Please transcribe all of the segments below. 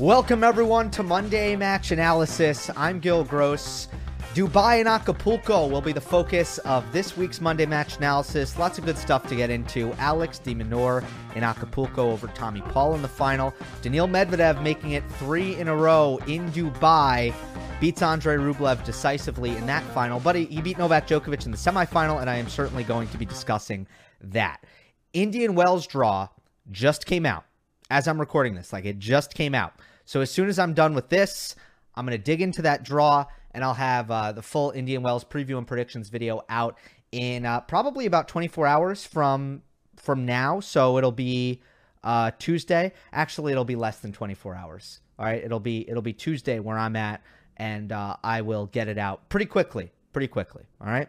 Welcome, everyone, to Monday Match Analysis. I'm Gill Gross. Dubai and Acapulco will be the focus of this week's Monday Match Analysis. Lots of good stuff to get into. Alex de Minaur in Acapulco over Tommy Paul in the final. Daniil Medvedev making it three in a row in Dubai. Beats Andrey Rublev decisively in that final, but he beat Novak Djokovic in the semifinal, and I am certainly going to be discussing that. Indian Wells draw just came out as I'm recording this. Like it just came out. So as soon as I'm done with this, I'm going to dig into that draw and I'll have uh, the full Indian Wells preview and predictions video out in uh, probably about 24 hours from from now. So it'll be uh, Tuesday. Actually, it'll be less than 24 hours. All right, it'll be it'll be Tuesday where I'm at, and uh, I will get it out pretty quickly. Pretty quickly. All right.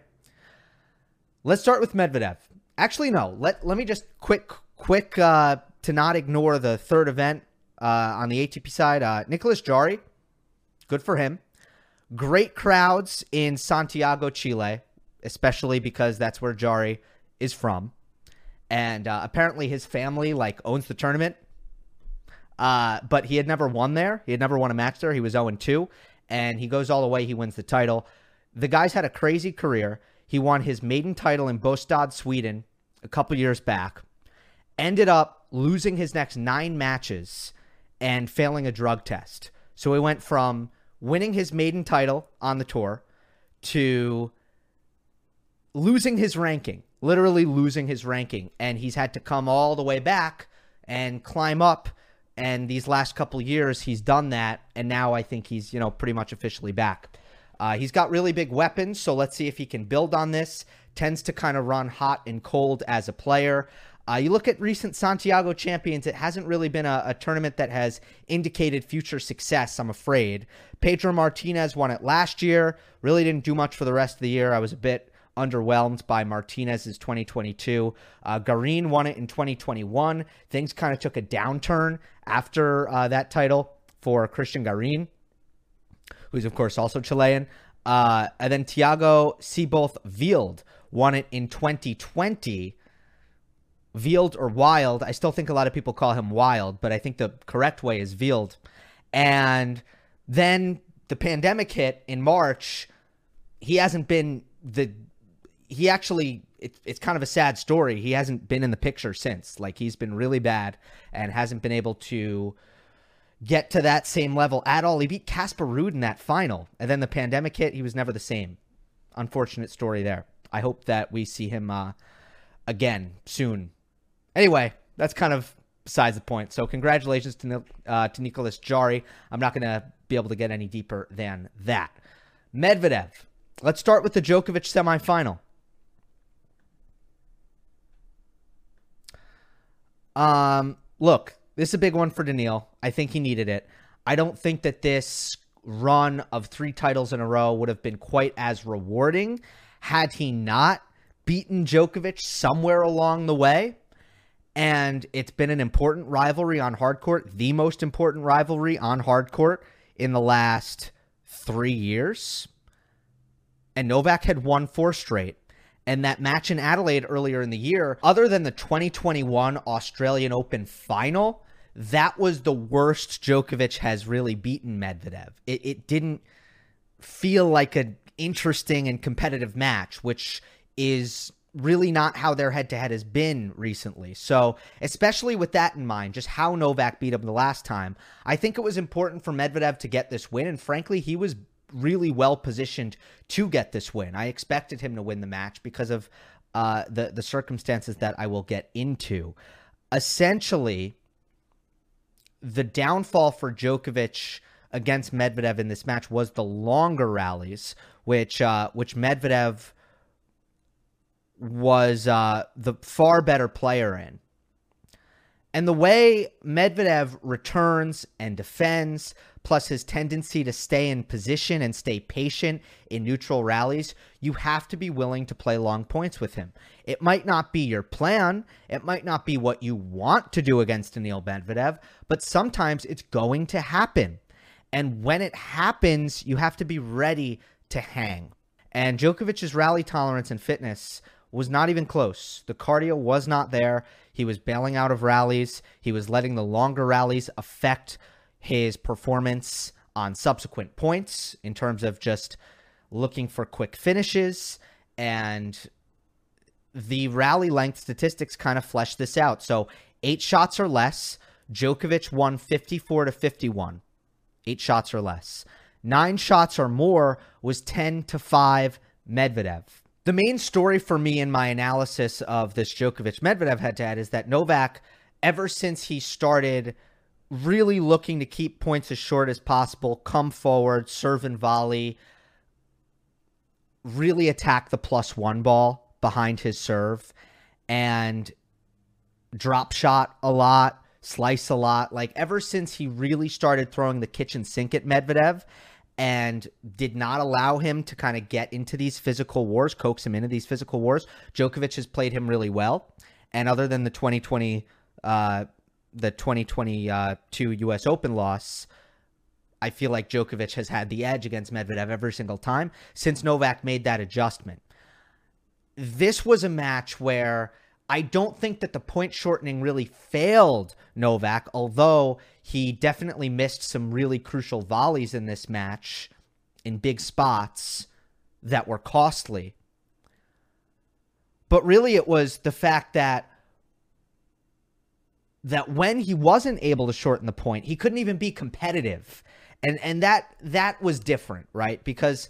Let's start with Medvedev. Actually, no. Let let me just quick quick uh, to not ignore the third event on the ATP side. Uh, Nicolas Jarry, good for him. Great crowds in Santiago, Chile, especially because that's where Jarry is from. And uh, apparently his family like owns the tournament. Uh, but he had never won there. He had never won a match there. He was 0 2. And he goes all the way. He wins the title. The guy's had a crazy career. He won his maiden title in Båstad, Sweden, a couple years back. Ended up losing his next nine matches and failing a drug test. So he went from winning his maiden title on the tour to losing his ranking, literally losing his ranking. And he's had to come all the way back and climb up. And these last couple years, he's done that. And now I think he's, you know, pretty much officially back. Uh, he's got really big weapons. So let's see if he can build on this. Tends to kind of run hot and cold as a player. Uh, you look at recent Santiago champions, it hasn't really been a, a, tournament that has indicated future success, I'm afraid. Pedro Martinez won it last year, really didn't do much for the rest of the year. I was a bit underwhelmed by Martinez's 2022. Uh, Garin won it in 2021. Things kind of took a downturn after uh, that title for Cristian Garin, who's, of course, also Chilean. Uh, and then Thiago Seyboth Wild won it in 2020. Wild or Wild. I still think a lot of people call him Wild, but I think the correct way is Wild. And then the pandemic hit in March. He hasn't been the. He actually, it, it's kind of a sad story. He hasn't been in the picture since. Like he's been really bad and hasn't been able to get to that same level at all. He beat Casper Ruud in that final, and then the pandemic hit. He was never the same. Unfortunate story there. I hope that we see him uh, again soon Anyway, that's kind of besides the point. So congratulations to uh, to Nicolas Jarry. I'm not going to be able to get any deeper than that. Medvedev. Let's start with the Djokovic semifinal. Um, look, this is a big one for Daniil. I think he needed it. I don't think that this run of three titles in a row would have been quite as rewarding had he not beaten Djokovic somewhere along the way and it's been an important rivalry on hard court, the most important rivalry on hard court in the last three years. And Novak had won four straight. And that match in Adelaide earlier in the year, other than the 2021 Australian Open final, that was the worst Djokovic has really beaten Medvedev. It, it didn't feel like an interesting and competitive match, which is really not how their head to head has been recently. So, especially with that in mind, just how Novak beat him the last time, I think it was important for Medvedev to get this win. And frankly, he was really well positioned to get this win. I expected him to win the match because of uh, the the circumstances that I will get into. Essentially, the downfall for Djokovic against Medvedev in this match was the longer rallies, which uh, which Medvedev was uh, the far better player in. And the way Medvedev returns and defends, plus his tendency to stay in position and stay patient in neutral rallies, you have to be willing to play long points with him. It might not be your plan, it might not be what you want to do against Daniil Medvedev, but sometimes it's going to happen. And when it happens, you have to be ready to hang. And Djokovic's rally tolerance and fitness was not even close. The cardio was not there. He was bailing out of rallies. He was letting the longer rallies affect his performance on subsequent points in terms of just looking for quick finishes. And the rally length statistics kind of flesh this out. So, eight shots or less. Djokovic won 54 to 51. Eight shots or less. Nine shots or more was 10 to 5 Medvedev. The main story for me in my analysis of this Djokovic Medvedev head to head is that Novak, ever since he started really looking to keep points as short as possible, come forward, serve and volley, really attack the plus one ball behind his serve, and drop shot a lot, slice a lot. Like ever since he really started throwing the kitchen sink at Medvedev and did not allow him to kind of get into these physical wars, coax him into these physical wars. Djokovic has played him really well, and other than the 2020, uh, the 2022 U.S. Open loss, I feel like Djokovic has had the edge against Medvedev every single time since Novak made that adjustment. This was a match where I don't think that the point shortening really failed Novak, although he definitely missed some really crucial volleys in this match in big spots that were costly. But really it was the fact that that when he wasn't able to shorten the point, he couldn't even be competitive. And and that that was different, right? Because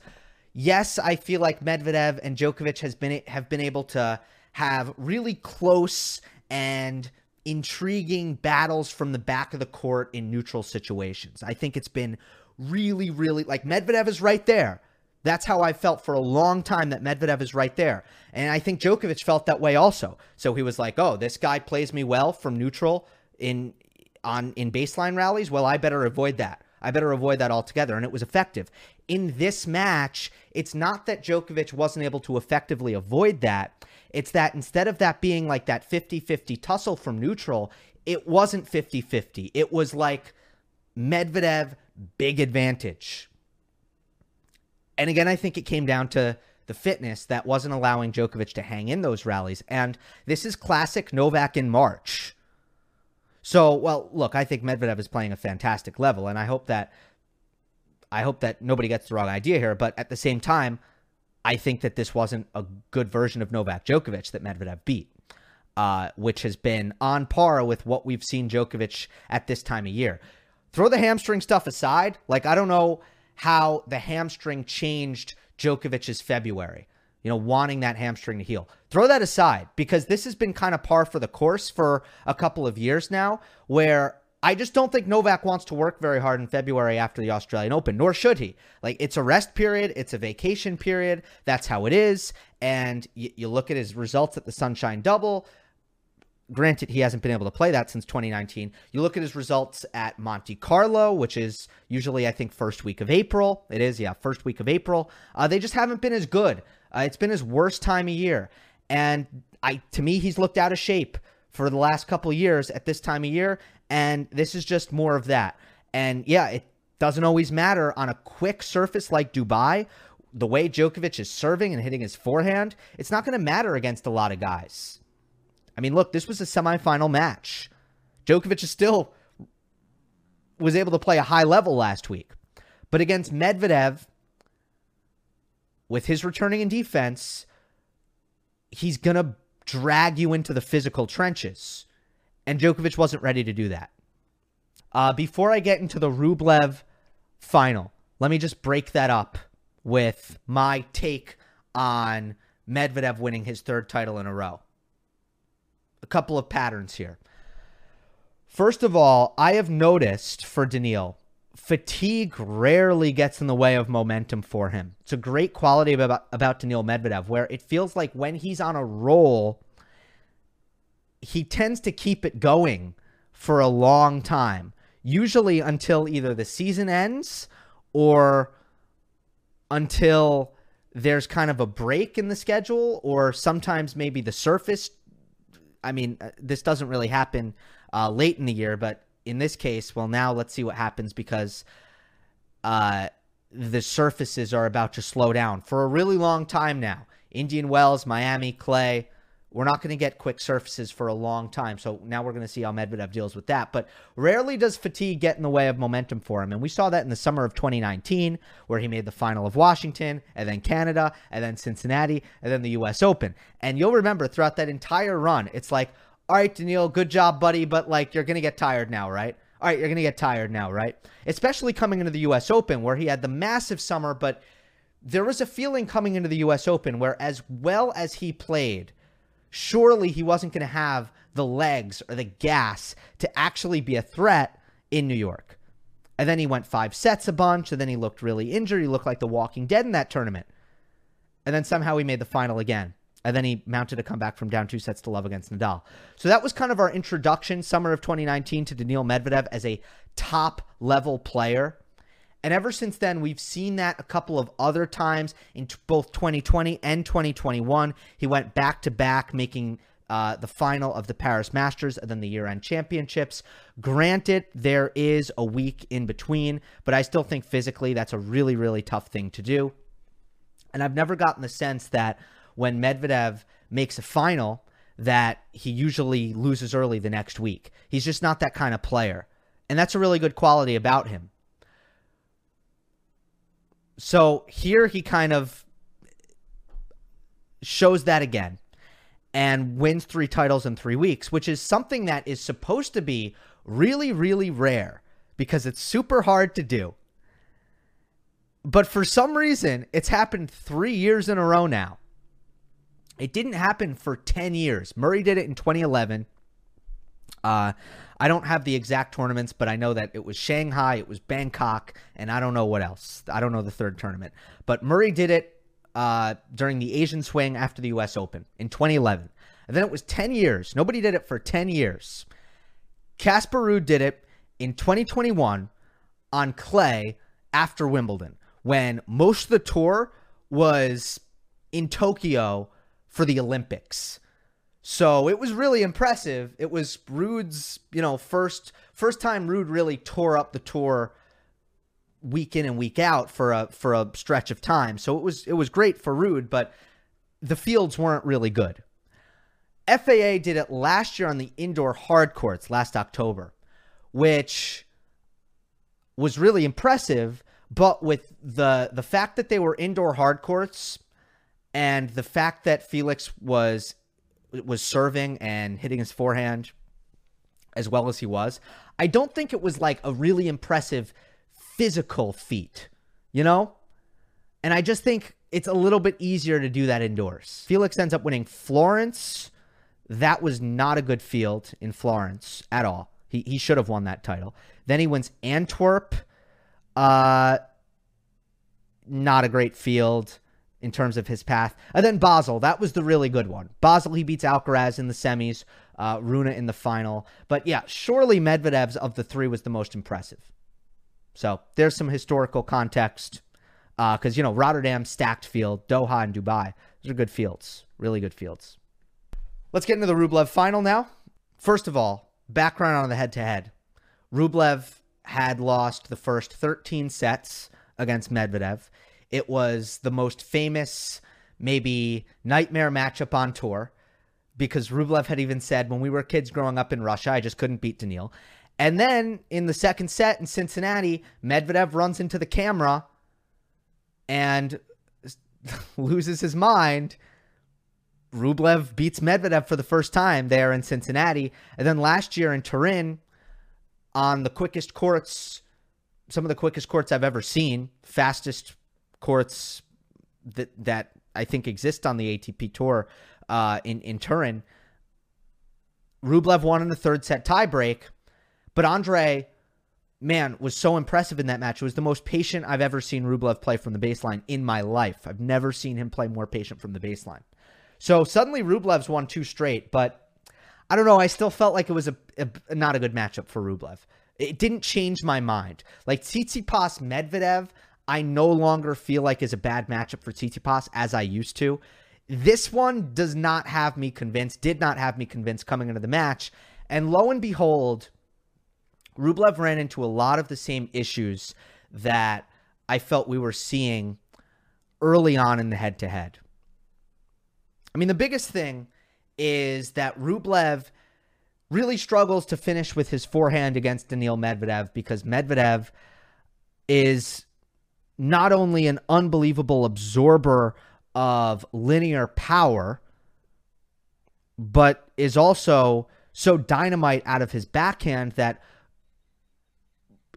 yes, I feel like Medvedev and Djokovic has been have been able to have really close and intriguing battles from the back of the court in neutral situations. I think it's been really, really like Medvedev is right there. That's how I felt for a long time that Medvedev is right there. And I think Djokovic felt that way also. So he was like, "Oh, this guy plays me well from neutral in on in baseline rallies. Well, I better avoid that. I better avoid that altogether." And it was effective. In this match, it's not that Djokovic wasn't able to effectively avoid that. It's that instead of that being like that 50 50 tussle from neutral, it wasn't 50 50. It was like Medvedev, big advantage. And again, I think it came down to the fitness that wasn't allowing Djokovic to hang in those rallies. And this is classic Novak in March. So, well, look, I think Medvedev is playing a fantastic level, and I hope that I hope that nobody gets the wrong idea here. But at the same time, I think that this wasn't a good version of Novak Djokovic that Medvedev beat, uh, which has been on par with what we've seen Djokovic at this time of year. Throw the hamstring stuff aside. Like, I don't know how the hamstring changed Djokovic's February, you know, wanting that hamstring to heal. Throw that aside because this has been kind of par for the course for a couple of years now, where I just don't think Novak wants to work very hard in February after the Australian Open, nor should he. Like, it's a rest period, it's a vacation period. That's how it is. And you, you look at his results at the Sunshine Double. Granted, he hasn't been able to play that since 2019. You look at his results at Monte Carlo, which is usually, I think, first week of April. It is, yeah, first week of April. Uh, they just haven't been as good. Uh, it's been his worst time of year. And I, to me, he's looked out of shape for the last couple years at this time of year. And this is just more of that. And yeah, it doesn't always matter on a quick surface like Dubai. The way Djokovic is serving and hitting his forehand, it's not going to matter against a lot of guys. I mean, look, this was a semifinal match. Djokovic is still was able to play a high level last week. But against Medvedev, with his returning in defense, he's going to drag you into the physical trenches. And Djokovic wasn't ready to do that. Uh, before I get into the Rublev final, let me just break that up with my take on Medvedev winning his third title in a row. A couple of patterns here. First of all, I have noticed for Daniil, fatigue rarely gets in the way of momentum for him. It's a great quality about, about Daniil Medvedev, where it feels like when he's on a roll, he tends to keep it going for a long time, usually until either the season ends or until there's kind of a break in the schedule, or sometimes maybe the surface. I mean, uh, this doesn't really happen uh, late in the year, but in this case, well, now let's see what happens because uh, the surfaces are about to slow down for a really long time now. Indian Wells, Miami, Clay, we're not going to get quick surfaces for a long time. So now we're going to see how Medvedev deals with that. But rarely does fatigue get in the way of momentum for him. And we saw that in the summer of 2019, where he made the final of Washington, and then Canada, and then Cincinnati, and then the U.S. Open. And you'll remember throughout that entire run, it's like, all right, Daniil, good job, buddy, but like you're going to get tired now, right? All right, you're going to get tired now, right? Especially coming into the U.S. Open, where he had the massive summer, but there was a feeling coming into the U.S. Open where, as well as he played, surely he wasn't going to have the legs or the gas to actually be a threat in New York. And then he went five sets a bunch, and then he looked really injured. He looked like the walking dead in that tournament. And then somehow he made the final again. And then he mounted a comeback from down two sets to love against Nadal. So that was kind of our introduction, summer of 2019, to Daniil Medvedev as a top level player. And ever since then, we've seen that a couple of other times in t- both 2020 and 2021. He went back to back, making uh, the final of the Paris Masters and then the year end championships. Granted, there is a week in between, but I still think physically that's a really, really tough thing to do. And I've never gotten the sense that when Medvedev makes a final, that he usually loses early the next week. He's just not that kind of player. And that's a really good quality about him. So here he kind of shows that again and wins three titles in three weeks, which is something that is supposed to be really, really rare because it's super hard to do. But for some reason, it's happened three years in a row now. It didn't happen for 10 years. Murray did it in 2011. Uh, I don't have the exact tournaments, but I know that it was Shanghai, it was Bangkok, and I don't know what else. I don't know the third tournament. But Murray did it uh, during the Asian swing after the U.S. Open in 2011. And then it was 10 years. Nobody did it for 10 years. Casper Ruud did it in 2021 on clay after Wimbledon when most of the tour was in Tokyo for the Olympics. So it was really impressive. It was Ruud's, you know, first first time Ruud really tore up the tour week in and week out for a for a stretch of time. So it was it was great for Rude, but the fields weren't really good. FAA did it last year on the indoor hard courts last October, which was really impressive, but with the the fact that they were indoor hard courts and the fact that Felix was was serving and hitting his forehand as well as he was, I don't think it was like a really impressive physical feat, you know? And I just think it's a little bit easier to do that indoors. Felix ends up winning Florence. That was not a good field in Florence at all. He, he should have won that title. Then he wins Antwerp. Uh, not a great field in terms of his path. And then Basel, that was the really good one. Basel, he beats Alcaraz in the semis, uh, Rune in the final. But yeah, surely Medvedev's of the three was the most impressive. So there's some historical context because, uh, you know, Rotterdam, stacked field, Doha, and Dubai. Those are good fields, really good fields. Let's get into the Rublev final now. First of all, background on the head to head. Rublev had lost the first 13 sets against Medvedev. It was the most famous, maybe nightmare matchup on tour because Rublev had even said when we were kids growing up in Russia, I just couldn't beat Daniil. And then in the second set in Cincinnati, Medvedev runs into the camera and loses his mind. Rublev beats Medvedev for the first time there in Cincinnati. And then last year in Turin, on the quickest courts, some of the quickest courts I've ever seen, fastest courts that that I think exist on the ATP tour uh, in in Turin. Rublev won in the third set tiebreak, but Andrey, man, was so impressive in that match. It was the most patient I've ever seen Rublev play from the baseline in my life. I've never seen him play more patient from the baseline. So suddenly Rublev's won two straight, but I don't know. I still felt like it was a, a not a good matchup for Rublev. It didn't change my mind. Like Tsitsipas Medvedev, I no longer feel like is a bad matchup for Tsitsipas as I used to. This one does not have me convinced, did not have me convinced coming into the match. And lo and behold, Rublev ran into a lot of the same issues that I felt we were seeing early on in the head to head. I mean, the biggest thing is that Rublev really struggles to finish with his forehand against Daniil Medvedev because Medvedev is not only an unbelievable absorber of linear power, but is also so dynamite out of his backhand that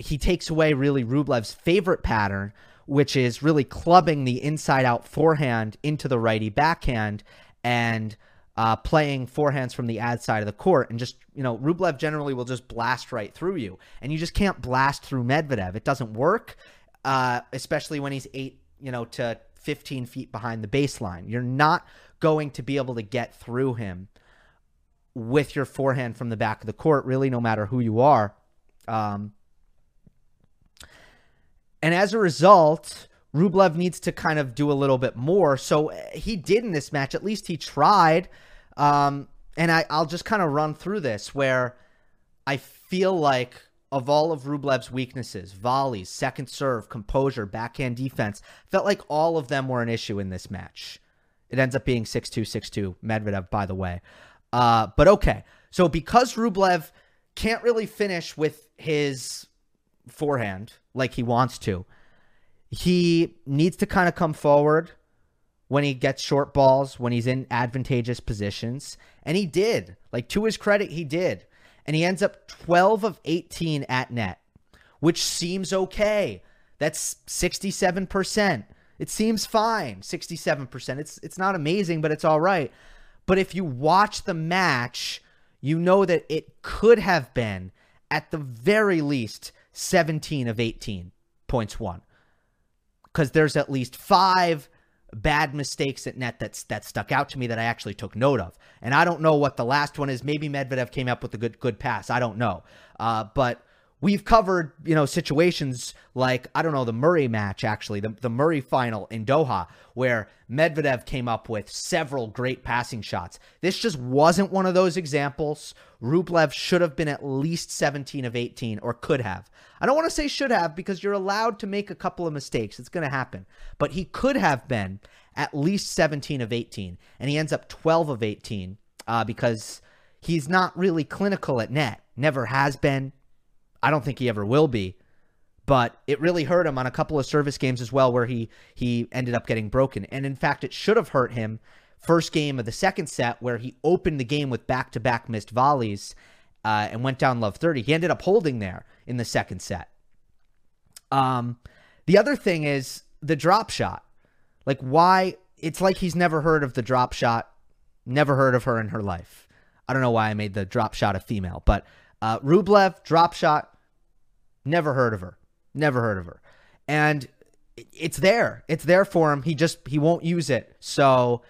he takes away really Rublev's favorite pattern, which is really clubbing the inside out forehand into the righty backhand and uh, playing forehands from the ad side of the court. And just, you know, Rublev generally will just blast right through you. And you just can't blast through Medvedev. It doesn't work, uh, especially when he's eight, you know, to 15 feet behind the baseline. You're not going to be able to get through him with your forehand from the back of the court, really, no matter who you are. Um, and as a result, Rublev needs to kind of do a little bit more. So eh, he did in this match. At least he tried. Um, and I, I'll just kind of run through this where I feel like of all of Rublev's weaknesses, volleys, second serve, composure, backhand defense, felt like all of them were an issue in this match. It ends up being 6 2 6 2. Medvedev, by the way. Uh, but okay. So because Rublev can't really finish with his forehand like he wants to, he needs to kind of come forward when he gets short balls, when he's in advantageous positions. And he did. Like, to his credit, he did. And he ends up 12 of 18 at net, which seems okay. That's 67%. It seems fine. 67%. It's it's not amazing, but it's all right. But if you watch the match, you know that it could have been at the very least 17 of 18 points won because there's at least five bad mistakes at net that's that stuck out to me that I actually took note of. And I don't know what the last one is. Maybe Medvedev came up with a good good pass. I don't know. Uh, but we've covered, you know, situations like, I don't know, the Murray match, actually, the, the Murray final in Doha, where Medvedev came up with several great passing shots. This just wasn't one of those examples. Rublev should have been at least 17 of 18, or could have. I don't want to say should have because you're allowed to make a couple of mistakes. It's going to happen. But he could have been at least 17 of 18, and he ends up 12 of 18 uh, because he's not really clinical at net. Never has been I don't think he ever will be. But it really hurt him on a couple of service games as well, where he he ended up getting broken. And in fact, it should have hurt him first game of the second set, where he opened the game with back to back missed volleys uh, and went down love 30. He ended up holding there in the second set. Um, the other thing is the drop shot. Like, why? It's like he's never heard of the drop shot, never heard of her in her life. I don't know why I made the drop shot a female, but uh, Rublev, drop shot, never heard of her. Never heard of her. And it's there. It's there for him. He just he won't use it. So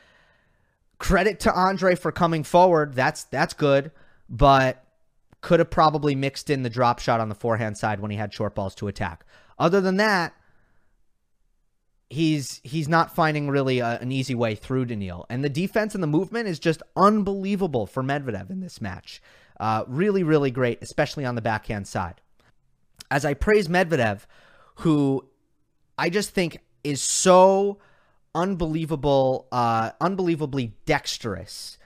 credit to Andrey for coming forward. That's that's good, but could have probably mixed in the drop shot on the forehand side when he had short balls to attack. Other than that, he's he's not finding really a, an easy way through Daniil. And the defense and the movement is just unbelievable for Medvedev in this match. Uh, really, really great, especially on the backhand side. As I praise Medvedev, who I just think is so unbelievable, uh, unbelievably dexterous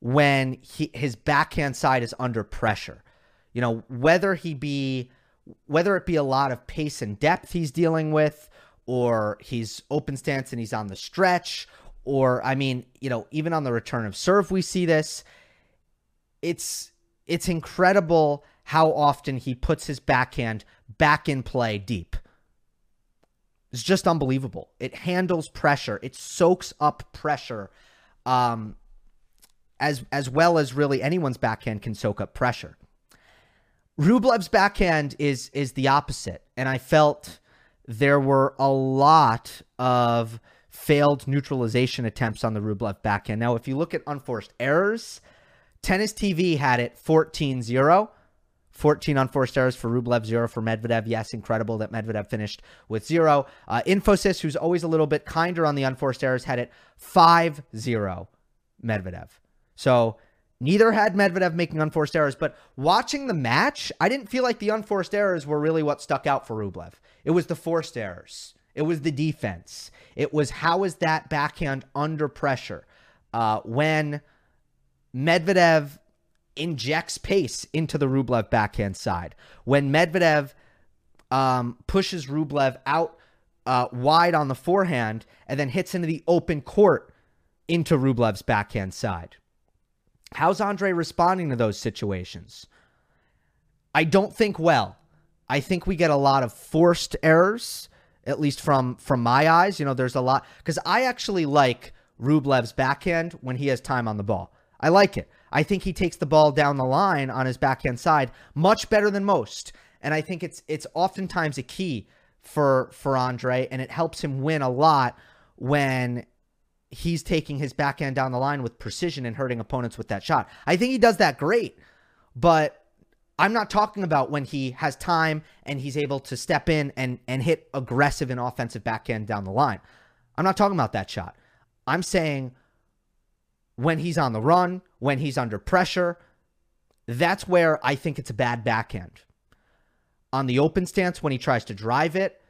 when he, his backhand side is under pressure. You know, whether he be whether it be a lot of pace and depth he's dealing with, or he's open stance and he's on the stretch, or I mean, you know, even on the return of serve, we see this. It's it's incredible how often he puts his backhand back in play deep. It's just unbelievable. It handles pressure. It soaks up pressure, um, as as well as really anyone's backhand can soak up pressure. Rublev's backhand is is the opposite, and I felt there were a lot of failed neutralization attempts on the Rublev backhand. Now, if you look at unforced errors, Tennis TV had it 14 0. 14 unforced errors for Rublev, zero for Medvedev. Yes, incredible that Medvedev finished with zero. Uh, Infosys, who's always a little bit kinder on the unforced errors, had it 5 0 Medvedev. So neither had Medvedev making unforced errors, but watching the match, I didn't feel like the unforced errors were really what stuck out for Rublev. It was the forced errors, it was the defense, it was how is that backhand under pressure uh, when Medvedev injects pace into the Rublev backhand side. When Medvedev um, pushes Rublev out uh, wide on the forehand and then hits into the open court into Rublev's backhand side. How's Andrey responding to those situations? I don't think well. I think we get a lot of forced errors, at least from from my eyes. You know, there's a lot because I actually like Rublev's backhand when he has time on the ball. I like it. I think he takes the ball down the line on his backhand side much better than most. And I think it's it's oftentimes a key for for Andrey and it helps him win a lot when he's taking his backhand down the line with precision and hurting opponents with that shot. I think he does that great. But I'm not talking about when he has time and he's able to step in and and hit aggressive and offensive backhand down the line. I'm not talking about that shot. I'm saying when he's on the run, when he's under pressure, that's where I think it's a bad backhand. On the open stance, when he tries to drive it,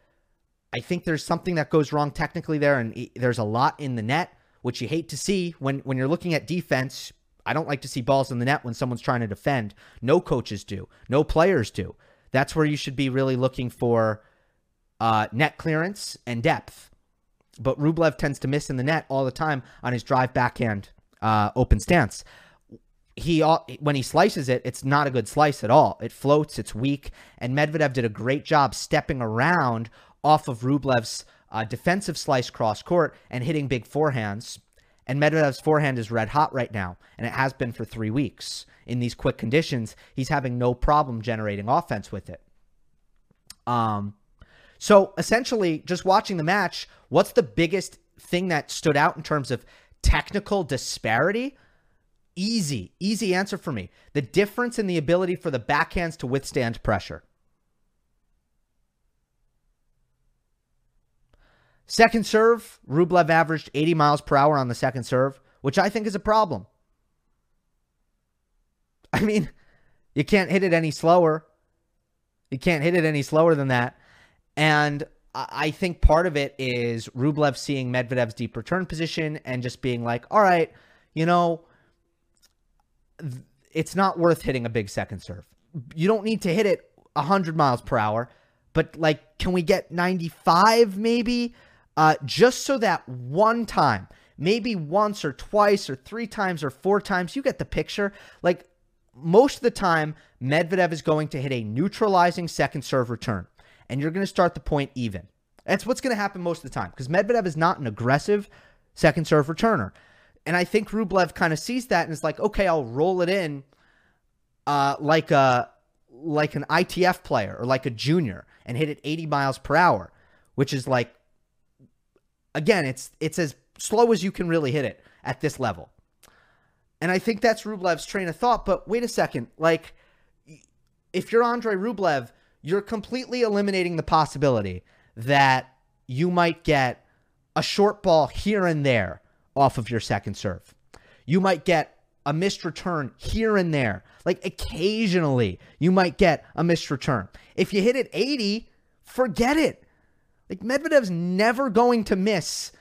I think there's something that goes wrong technically there, and there's a lot in the net, which you hate to see when when you're looking at defense. I don't like to see balls in the net when someone's trying to defend. No coaches do. No players do. That's where you should be really looking for uh, net clearance and depth. But Rublev tends to miss in the net all the time on his drive backhand uh, open stance. He when he slices it, it's not a good slice at all. It floats, it's weak, and Medvedev did a great job stepping around off of Rublev's uh, defensive slice cross court and hitting big forehands. And Medvedev's forehand is red hot right now, and it has been for three weeks. In these quick conditions, he's having no problem generating offense with it. Um, so essentially, just watching the match, what's the biggest thing that stood out in terms of technical disparity? Easy, easy answer for me. The difference in the ability for the backhands to withstand pressure. Second serve, Rublev averaged 80 miles per hour on the second serve, which I think is a problem. I mean, you can't hit it any slower. You can't hit it any slower than that. And I think part of it is Rublev seeing Medvedev's deep return position and just being like, all right, you know, it's not worth hitting a big second serve. You don't need to hit it 100 miles per hour, but like, can we get 95 maybe? Uh, just so that one time, maybe once or twice or three times or four times, you get the picture. Like, most of the time, Medvedev is going to hit a neutralizing second serve return and you're going to start the point even. That's what's going to happen most of the time because Medvedev is not an aggressive second serve returner. And I think Rublev kind of sees that and is like, okay, I'll roll it in uh, like a like an ITF player or like a junior and hit it 80 miles per hour, which is like again, it's it's as slow as you can really hit it at this level. And I think that's Rublev's train of thought, but wait a second, like if you're Andrey Rublev, you're completely eliminating the possibility that you might get a short ball here and there off of your second serve. You might get a missed return here and there. Like occasionally, you might get a missed return. If you hit it 80, forget it. Like Medvedev's never going to miss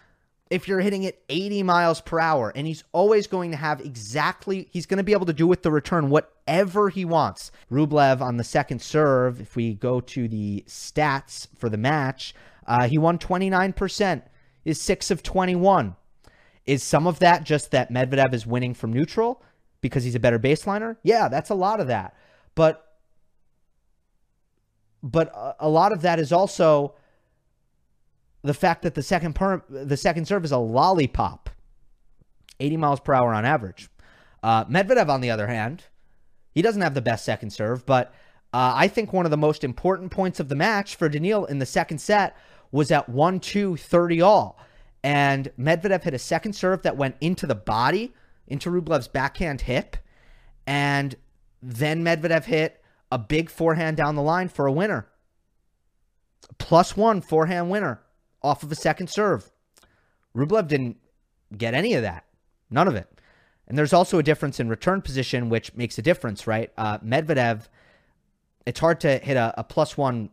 if you're hitting it 80 miles per hour. And he's always going to have exactly, he's going to be able to do with the return whatever he wants. Rublev on the second serve, if we go to the stats for the match, uh, he won 29%, is 6 of 21. Is some of that just that Medvedev is winning from neutral because he's a better baseliner? Yeah, that's a lot of that. But but a lot of that is also the fact that the second per, the second serve is a lollipop, 80 miles per hour on average. Uh, Medvedev, on the other hand, he doesn't have the best second serve, but uh, I think one of the most important points of the match for Daniil in the second set was at 1 2 30 all. And Medvedev hit a second serve that went into the body, into Rublev's backhand hip. And then Medvedev hit a big forehand down the line for a winner. Plus one forehand winner off of a second serve. Rublev didn't get any of that. None of it. And there's also a difference in return position, which makes a difference, right? Uh, Medvedev, it's hard to hit a, a plus one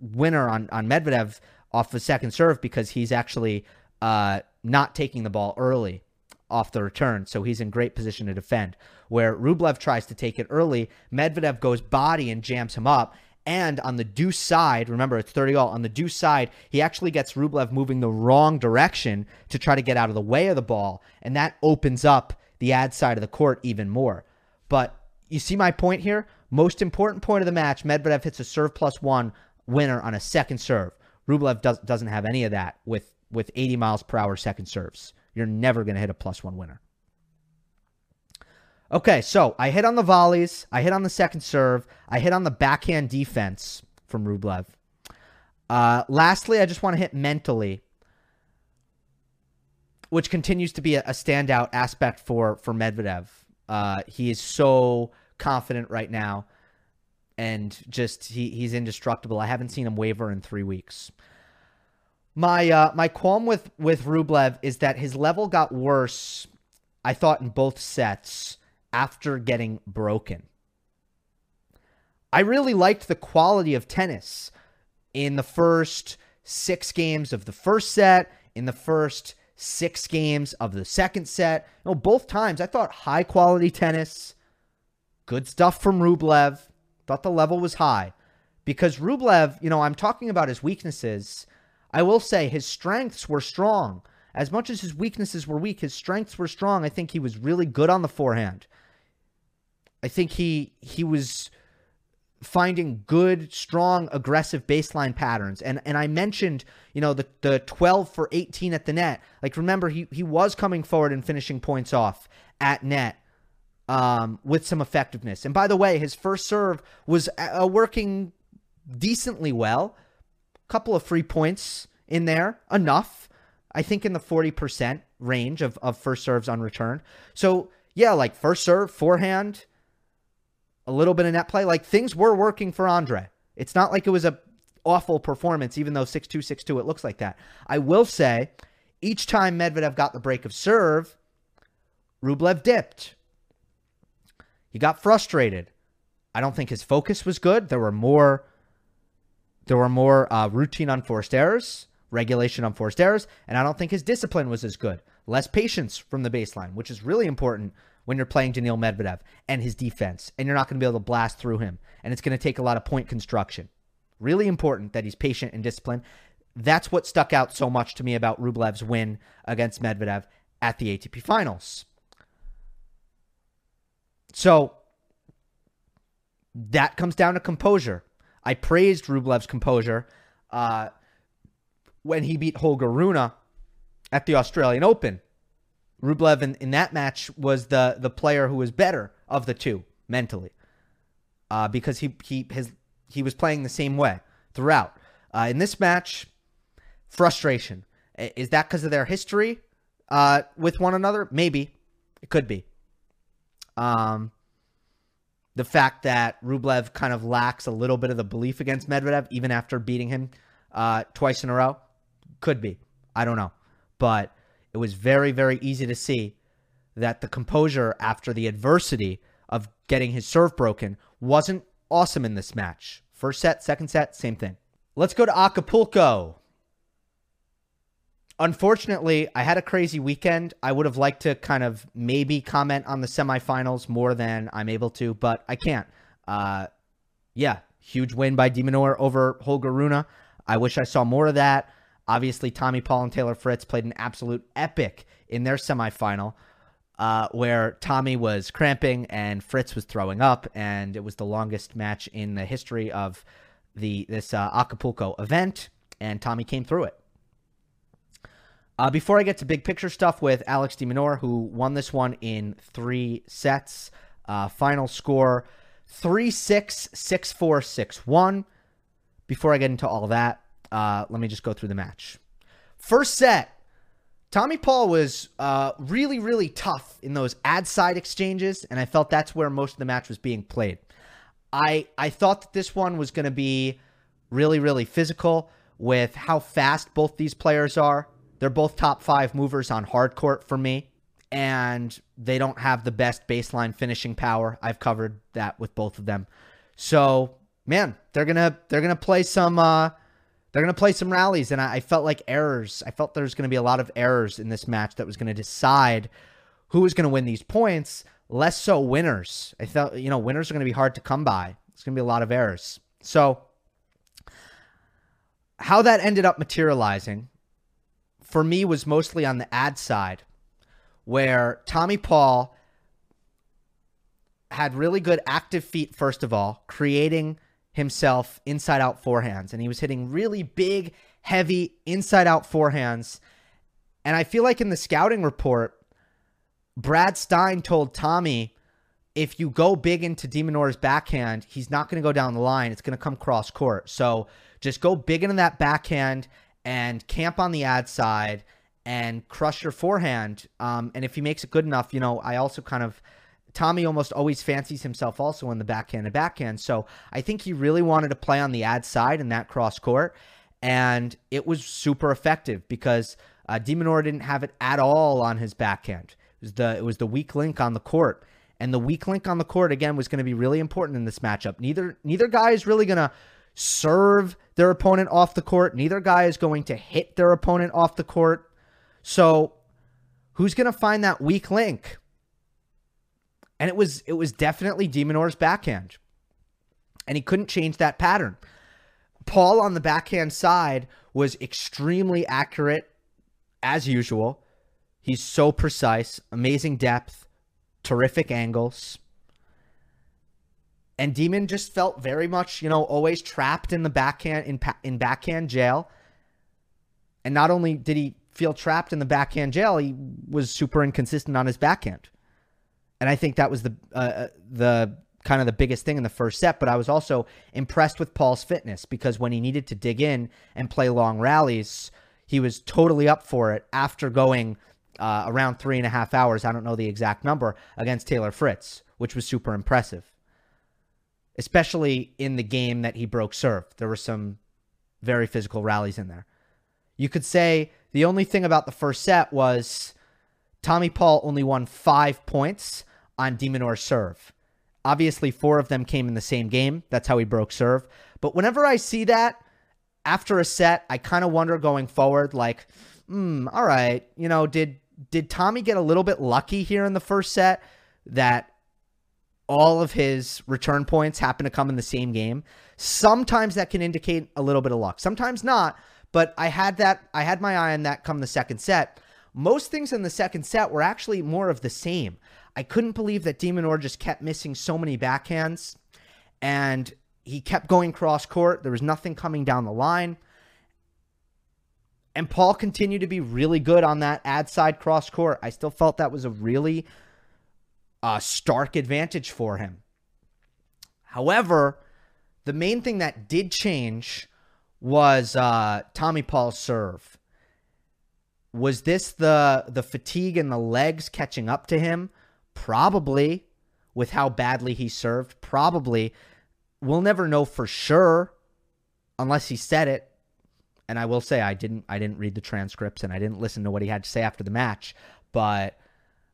winner on, on Medvedev off a second serve because he's actually uh, not taking the ball early off the return. So he's in great position to defend. Where Rublev tries to take it early, Medvedev goes body and jams him up. And on the deuce side, remember it's 30 all, on the deuce side, he actually gets Rublev moving the wrong direction to try to get out of the way of the ball. And that opens up the ad side of the court even more. But you see my point here? Most important point of the match Medvedev hits a serve plus one winner on a second serve. Rublev does, doesn't have any of that with, with 80 miles per hour second serves. You're never going to hit a plus one winner. Okay, so I hit on the volleys. I hit on the second serve. I hit on the backhand defense from Rublev. Uh, lastly, I just want to hit mentally, which continues to be a, a standout aspect for for Medvedev. Uh, he is so confident right now, and just he he's indestructible. I haven't seen him waver in three weeks. My uh, my qualm with with Rublev is that his level got worse. I thought in both sets after getting broken. I really liked the quality of tennis in the first six games of the first set, in the first six games of the second set. You know, both times I thought high quality tennis, good stuff from Rublev. Thought the level was high because Rublev, you know, I'm talking about his weaknesses I will say his strengths were strong. As much as his weaknesses were weak, his strengths were strong. I think he was really good on the forehand. I think he he was finding good, strong, aggressive baseline patterns. And and I mentioned, you know, the the 12 for 18 at the net. Like remember he he was coming forward and finishing points off at net um, with some effectiveness. And by the way, his first serve was uh, working decently well couple of free points in there, enough. I think in the 40% range of, of first serves on return. So, yeah, like first serve, forehand, a little bit of net play. Like things were working for Andrey. It's not like it was a awful performance, even though 6 2 6 2, it looks like that. I will say, each time Medvedev got the break of serve, Rublev dipped. He got frustrated. I don't think his focus was good. There were more there were more uh, routine unforced errors, regulation unforced errors, and I don't think his discipline was as good. Less patience from the baseline, which is really important when you're playing Daniil Medvedev and his defense, and you're not going to be able to blast through him. And it's going to take a lot of point construction. Really important that he's patient and disciplined. That's what stuck out so much to me about Rublev's win against Medvedev at the ATP Finals. So that comes down to composure. I praised Rublev's composure uh, when he beat Holger Rune at the Australian Open. Rublev in, in that match was the the player who was better of the two mentally, uh, because he he his he was playing the same way throughout. Uh, in this match, frustration is that because of their history uh, with one another? Maybe it could be. Um, the fact that Rublev kind of lacks a little bit of the belief against Medvedev, even after beating him uh, twice in a row, could be. I don't know. But it was very, very easy to see that the composure after the adversity of getting his serve broken wasn't awesome in this match. First set, second set, same thing. Let's go to Acapulco. Unfortunately, I had a crazy weekend. I would have liked to kind of maybe comment on the semifinals more than I'm able to, but I can't. Uh, yeah, huge win by de Minaur over Holger Rune. I wish I saw more of that. Obviously, Tommy Paul and Taylor Fritz played an absolute epic in their semifinal, uh, where Tommy was cramping and Fritz was throwing up, and it was the longest match in the history of the this uh, Acapulco event, and Tommy came through it. Uh, before I get to big picture stuff with Alex de Minaur, who won this one in three sets, uh, final score 3 6, 6 4, 6 1. Before I get into all that, uh, let me just go through the match. First set, Tommy Paul was uh, really, really tough in those ad side exchanges, and I felt that's where most of the match was being played. I I thought that this one was going to be really, really physical with how fast both these players are. They're both top five movers on hard court for me, and they don't have the best baseline finishing power. I've covered that with both of them. So, man, they're gonna they're gonna play some uh, they're going to play some rallies, and I, I felt like errors. I felt there's going to be a lot of errors in this match that was going to decide who was going to win these points. Less so winners. I felt you know winners are going to be hard to come by. It's going to be a lot of errors. So how that ended up materializing for me was mostly on the ad side, where Tommy Paul had really good active feet, first of all, creating himself inside out forehands and he was hitting really big, heavy inside out forehands. And I feel like in the scouting report, Brad Stine told Tommy, if you go big into de Minaur's backhand, he's not going to go down the line. It's going to come cross court. So just go big into that backhand and camp on the ad side and crush your forehand. Um, and if he makes it good enough, you know, I also kind of Tommy almost always fancies himself also in the backhand and backhand. So I think he really wanted to play on the ad side in that cross court. And it was super effective because uh, didn't have it at all on his backhand. It was the it was the weak link on the court. And the weak link on the court again was going to be really important in this matchup. Neither neither guy is really going to serve their opponent off the court. Neither guy is going to hit their opponent off the court. So who's going to find that weak link? And it was it was definitely de Minaur's backhand. And he couldn't change that pattern. Paul on the backhand side was extremely accurate as usual. He's so precise, amazing depth, terrific angles. And de Minaur just felt very much, you know, always trapped in the backhand in in backhand jail. And not only did he feel trapped in the backhand jail, he was super inconsistent on his backhand and I think that was the uh, uh, the kind of the biggest thing in the first set. But I was also impressed with Paul's fitness because when he needed to dig in and play long rallies, he was totally up for it after going uh, around three and a half hours. I don't know the exact number against Taylor Fritz, which was super impressive, especially in the game that he broke serve. There were some very physical rallies in there. You could say the only thing about the first set was Tommy Paul only won five points on de Minaur serve. Obviously, four of them came in the same game. That's how he broke serve. But whenever I see that after a set, I kind of wonder going forward, like, hmm, all right, you know, did did Tommy get a little bit lucky here in the first set that all of his return points happen to come in the same game? Sometimes that can indicate a little bit of luck. Sometimes not. But I had that I had my eye on that come the second set. Most things in the second set were actually more of the same. I couldn't believe that de Minaur just kept missing so many backhands and he kept going cross court. There was nothing coming down the line. And Paul continued to be really good on that ad side cross court. I still felt that was a really uh, stark advantage for him. However, the main thing that did change was uh, Tommy Paul's serve. Was this the the fatigue and the legs catching up to him? Probably, with how badly he served. Probably. We'll never know for sure unless he said it. And I will say I didn't I didn't read the transcripts and I didn't listen to what he had to say after the match, but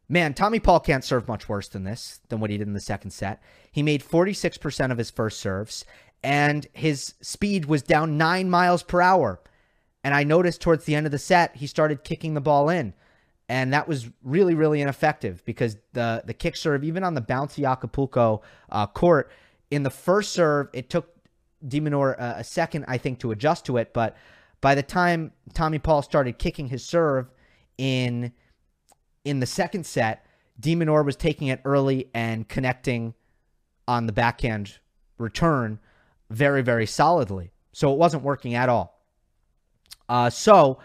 man, Tommy Paul can't serve much worse than this, than what he did in the second set. He made 46% of his first serves and his speed was down 9 miles per hour. And I noticed towards the end of the set, he started kicking the ball in and that was really really ineffective because the the kick serve even on the bouncy Acapulco uh, court in the first serve it took de Minaur a, a second I think to adjust to it but By the time Tommy Paul started kicking his serve in in the second set, de Minaur was taking it early and connecting on the backhand return very, very solidly. So it wasn't working at all. Uh, so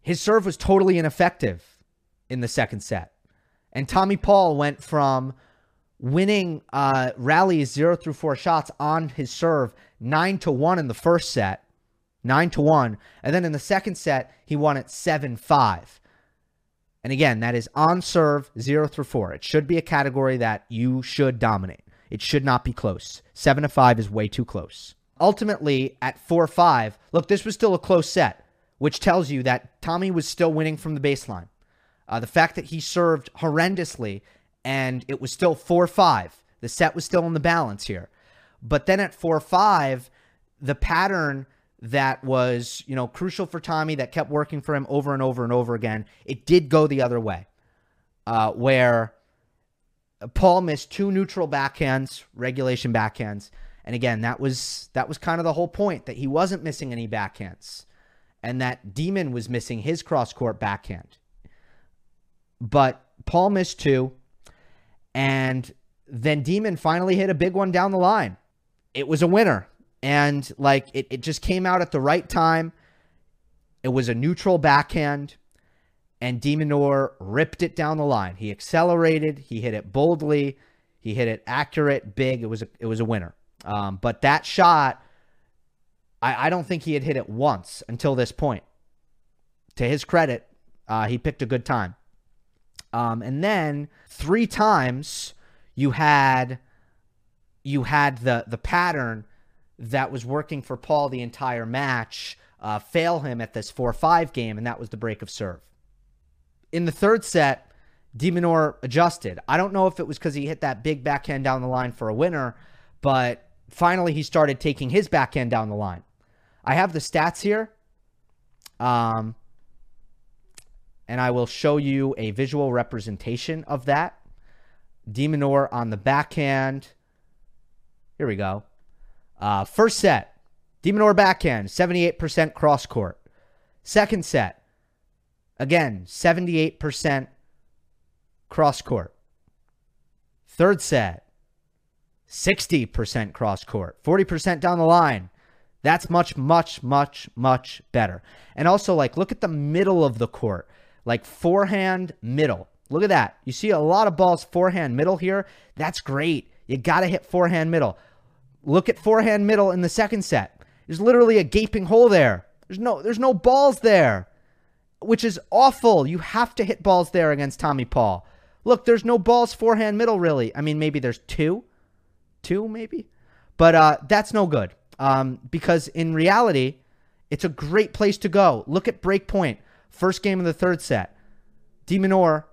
his serve was totally ineffective in the second set. And Tommy Paul went from winning uh, rallies zero through four shots on his serve nine to one in the first set, nine to one. And then in the second set, he won it seven five. And again, that is on serve zero through four. It should be a category that you should dominate. It should not be close. Seven to five is way too close. Ultimately, at four five, look, this was still a close set, which tells you that Tommy was still winning from the baseline. Uh, the fact that he served horrendously and it was still 4 5, the set was still in the balance here. But then at 4 5, the pattern that was, you know, crucial for Tommy that kept working for him over and over and over again, it did go the other way. Uh, where Paul missed two neutral backhands, regulation backhands. And again, that was that was kind of the whole point that he wasn't missing any backhands and that de Minaur was missing his cross court backhand. But Paul missed two, and then de Minaur finally hit a big one down the line. It was a winner. And like it, it just came out at the right time. It was a neutral backhand, and de Minaur ripped it down the line. He accelerated, he hit it boldly, he hit it accurate, big. It was a, it was a winner. Um, but that shot, I, I don't think he had hit it once until this point. To his credit, uh, he picked a good time. Um, and then three times you had you had the the pattern that was working for Paul the entire match uh, fail him at this four five game, and that was the break of serve. In the third set, de Minaur adjusted. I don't know if it was because he hit that big backhand down the line for a winner, but finally he started taking his backhand down the line. I have the stats here. Um, and I will show you a visual representation of that. de Minaur on the backhand. Here we go. Uh, first set, de Minaur backhand, 78% cross court. Second set, again, 78% cross court. Third set, 60% cross court, 40% down the line. That's much, much, much, much better. And also, like, look at the middle of the court like forehand middle. Look at that. You see a lot of balls forehand middle here. That's great. You got to hit forehand middle. Look at forehand middle in the second set. There's literally a gaping hole there. There's no there's no balls there, which is awful. You have to hit balls there against Tommy Paul. Look, there's no balls forehand middle really. I mean, maybe there's two, two maybe, but uh, that's no good um, because in reality, it's a great place to go. Look at Breakpoint. First game of the third set. de Minaur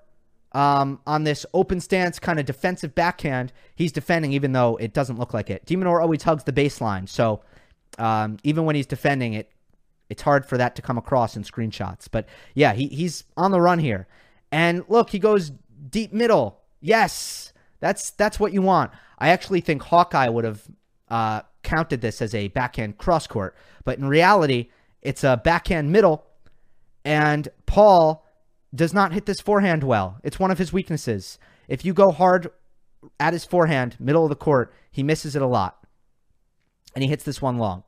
um, on this open stance kind of defensive backhand. He's defending even though it doesn't look like it. de Minaur always hugs the baseline. So um, even when he's defending it, it's hard for that to come across in screenshots. But yeah, he, he's on the run here. And look, he goes deep middle. Yes, that's that's what you want. I actually think Hawkeye would have uh, counted this as a backhand cross court, but in reality, it's a backhand middle and Paul does not hit this forehand well. It's one of his weaknesses. If you go hard at his forehand, middle of the court, he misses it a lot. And he hits this one long.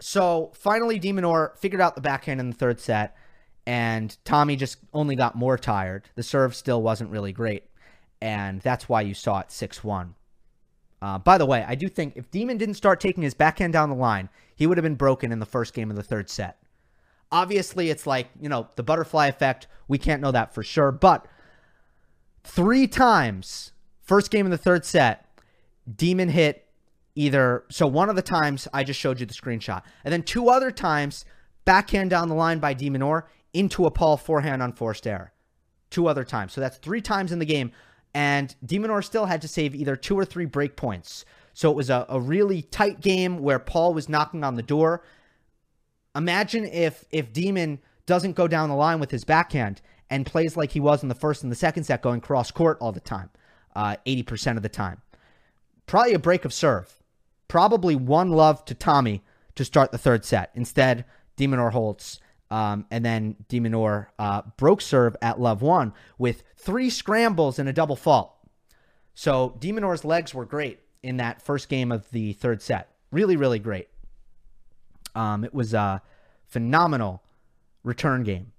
So finally, de Minaur figured out the backhand in the third set, and Tommy just only got more tired. The serve still wasn't really great, and that's why you saw it 6 1. Uh, by the way, I do think if de Minaur didn't start taking his backhand down the line, he would have been broken in the first game of the third set. Obviously, it's like, you know, the butterfly effect. We can't know that for sure. But three times, first game in the third set, de Minaur hit either. So one of the times I just showed you the screenshot. And then two other times, backhand down the line by de Minaur into a Paul forehand on forced error. Two other times. So that's three times in the game. And de Minaur still had to save either two or three break points. So it was a, a really tight game where Paul was knocking on the door. Imagine if if de Minaur doesn't go down the line with his backhand and plays like he was in the first and the second set, going cross court all the time, uh, 80% of the time. Probably a break of serve. Probably one love to Tommy to start the third set. Instead, de Minaur Holtz. Um, and then de Minaur uh, broke serve at love one with three scrambles and a double fault. So de Minaur's legs were great in that first game of the third set. Really, really great. Um, it was a phenomenal return game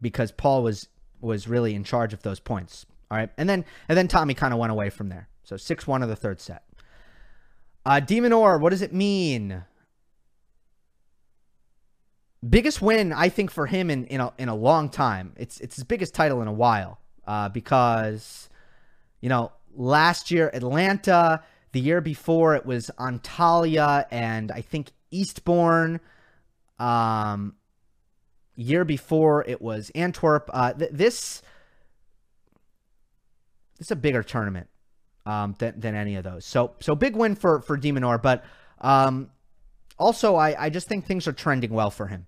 because Paul was was really in charge of those points. All right, and then and then Tommy kind of went away from there. So six one of the third set. Uh, de Minaur, what does it mean? Biggest win I think for him in in a, in a long time. It's it's his biggest title in a while uh, because you know last year Atlanta, the year before it was Antalya and I think Eastbourne. Um, year before it was Antwerp. Uh, th- this this is a bigger tournament um, than than any of those. So so big win for for de Minaur, but um, also I I just think things are trending well for him.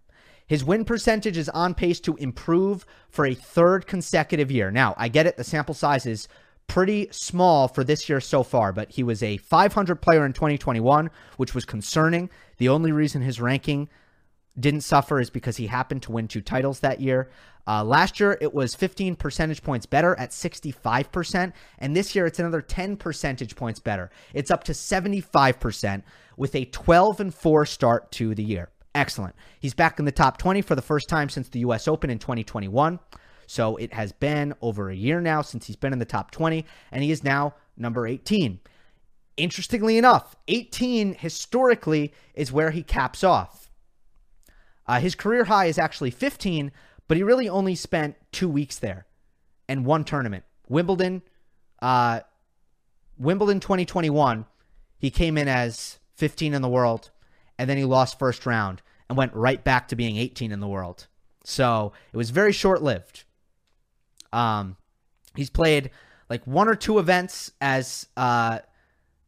His win percentage is on pace to improve for a third consecutive year. Now, I get it, the sample size is pretty small for this year so far, but he was a 500 player in 2021, which was concerning. The only reason his ranking didn't suffer is because he happened to win two titles that year. Uh, last year, it was 15 percentage points better at 65%. And this year, it's another 10 percentage points better. It's up to 75% with a 12 and 4 start to the year. Excellent. He's back in the top 20 for the first time since the U.S. Open in 2021. So it has been over a year now since he's been in the top 20, and he is now number 18. Interestingly enough, 18 historically is where he caps off. Uh, his career high is actually 15, but he really only spent two weeks there and one tournament. Wimbledon, uh, Wimbledon 2021, he came in as 15 in the world, and then he lost first round and went right back to being 18 in the world. So it was very short lived. Um, he's played like one or two events as uh,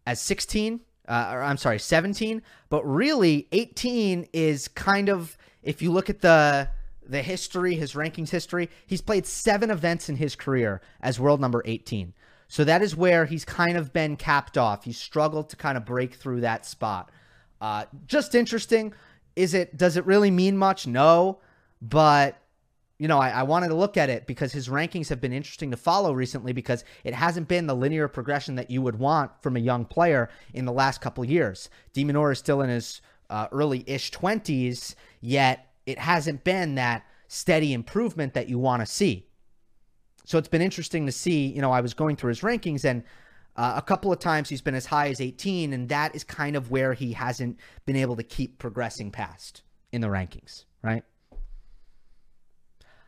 as 16, uh, or I'm sorry, 17, but really 18 is kind of if you look at the the history, his rankings history, he's played seven events in his career as world number 18. So that is where he's kind of been capped off. He's struggled to kind of break through that spot. Uh, just interesting. Is it? Does it really mean much? No, but you know, I, I, wanted to look at it because his rankings have been interesting to follow recently because it hasn't been the linear progression that you would want from a young player in the last couple years. de Minaur is still in his uh, early-ish 20s, yet it hasn't been that steady improvement that you want to see. So it's been interesting to see, you know, I was going through his rankings and uh, a couple of times he's been as high as 18, and that is kind of where he hasn't been able to keep progressing past in the rankings, right?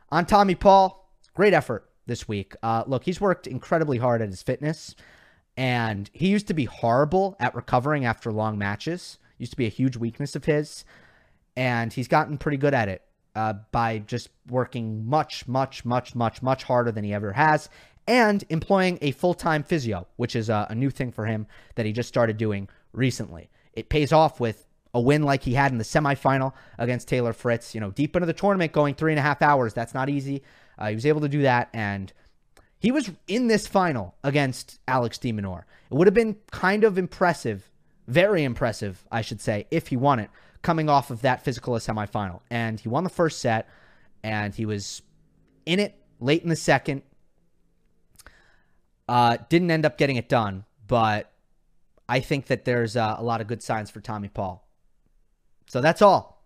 On Tommy Paul, great effort this week. Uh, look, he's worked incredibly hard at his fitness, and he used to be horrible at recovering after long matches. Used to be a huge weakness of his, and he's gotten pretty good at it uh, by just working much, much, much, much, much harder than he ever has, and employing a full time physio, which is a, a new thing for him that he just started doing recently. It pays off with a win like he had in the semifinal against Taylor Fritz. You know, deep into the tournament, going three and a half hours. That's not easy. Uh, he was able to do that, and he was in this final against Alex de Minaur. It would have been kind of impressive, very impressive, I should say, if he won it, coming off of that physical semifinal. And he won the first set, and he was in it late in the second. Uh, didn't end up getting it done, but I think that there's uh, a lot of good signs for Tommy Paul. So that's all.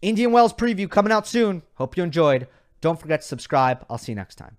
Indian Wells preview coming out soon. Hope you enjoyed. Don't forget to subscribe. I'll see you next time.